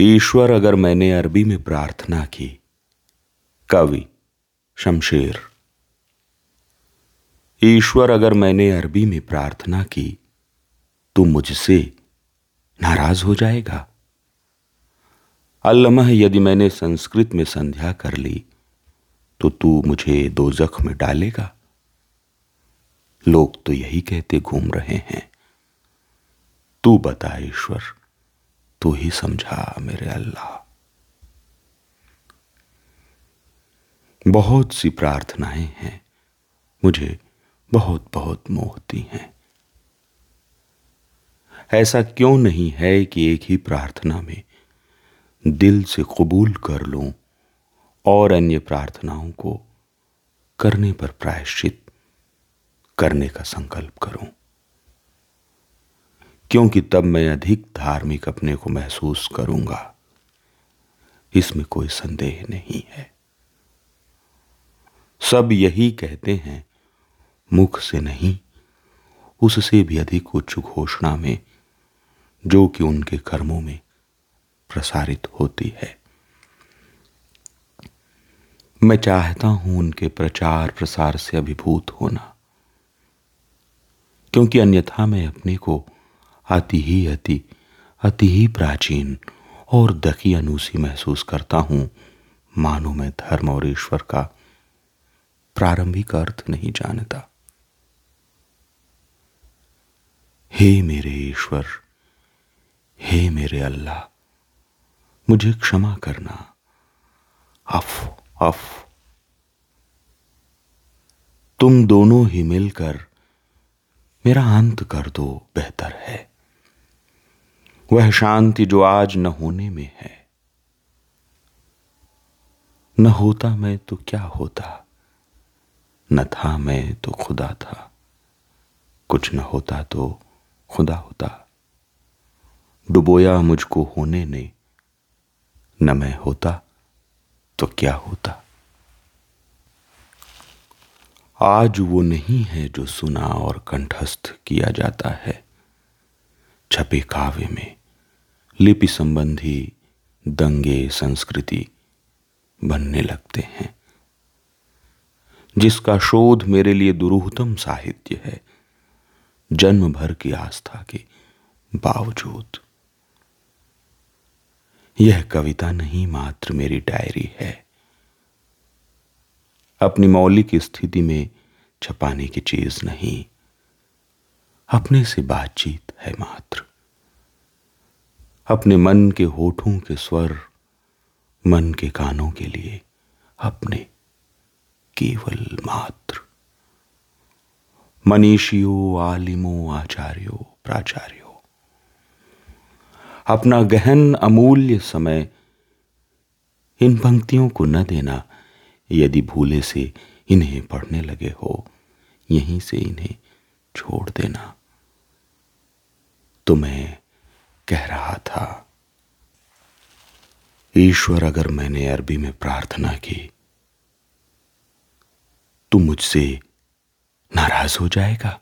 ईश्वर, अगर मैंने अरबी में प्रार्थना की। कवि शमशेर। ईश्वर, अगर मैंने अरबी में प्रार्थना की तो मुझसे नाराज़ हो जाएगा। अल्लमह यदि मैंने संस्कृत में संध्या कर ली तो तू मुझे दो जख्म में डालेगा। लोग तो यही कहते घूम रहे हैं। तू बता, ईश्वर। तू ही समझा मेरे अल्लाह। बहुत सी प्रार्थनाएँ हैं। मुझे बहुत बहुत मोहती हैं। ऐसा क्यों नहीं है कि एक ही प्रार्थना में दिल से कबूल कर लूँ और अन्य प्रार्थनाओं को करने पर प्रायश्चित करने का संकल्प करूँ? क्योंकि तब मैं अधिक धार्मिक अपने को महसूस करूँगा। इसमें कोई संदेह नहीं है। सब यही कहते हैं, मुख से नहीं, उससे भी अधिक उच्च घोषणा में, जो कि उनके कर्मों में प्रसारित होती है। मैं चाहता हूँ उनके प्रचार प्रसार से अभिभूत होना, क्योंकि अन्यथा मैं अपने को अति ही अति अति ही प्राचीन और दखी अनुसी महसूस करता हूँ, मानो मैं धर्म और ईश्वर का प्रारंभिक अर्थ नहीं जानता। हे मेरे ईश्वर, हे मेरे अल्लाह, मुझे क्षमा करना। अफ अफ। तुम दोनों ही मिलकर मेरा अंत कर दो, बेहतर है। वह शांति जो आज न होने में है। न होता मैं तो क्या होता? न था मैं तो खुदा था। कुछ न होता तो खुदा होता। डुबोया मुझको होने ने, न मैं होता तो क्या होता? आज वो नहीं है जो सुना और कंठस्थ किया जाता है, छपे काव्य में। लिपि संबंधी दंगे संस्कृति बनने लगते हैं। जिसका शोध मेरे लिए दुरूहतम साहित्य है, जन्म भर की आस्था के बावजूद। यह कविता नहीं मात्र मेरी डायरी है। अपनी मौलिक स्थिति में छपाने की चीज़ नहीं, अपने से बातचीत है मात्र। अपने मन के होठों के स्वर, मन के कानों के लिए अपने केवल मात्र। मनीषियों, आलिमों, आचार्यों, प्राचार्यों, अपना गहन अमूल्य समय इन पंक्तियों को न देना, यदि भूले से इन्हें पढ़ने लगे हो, यहीं से इन्हें छोड़ देना। तो मैं कह रहा था, ईश्वर, अगर मैंने अरबी में प्रार्थना की तो मुझसे नाराज़ हो जाएगा।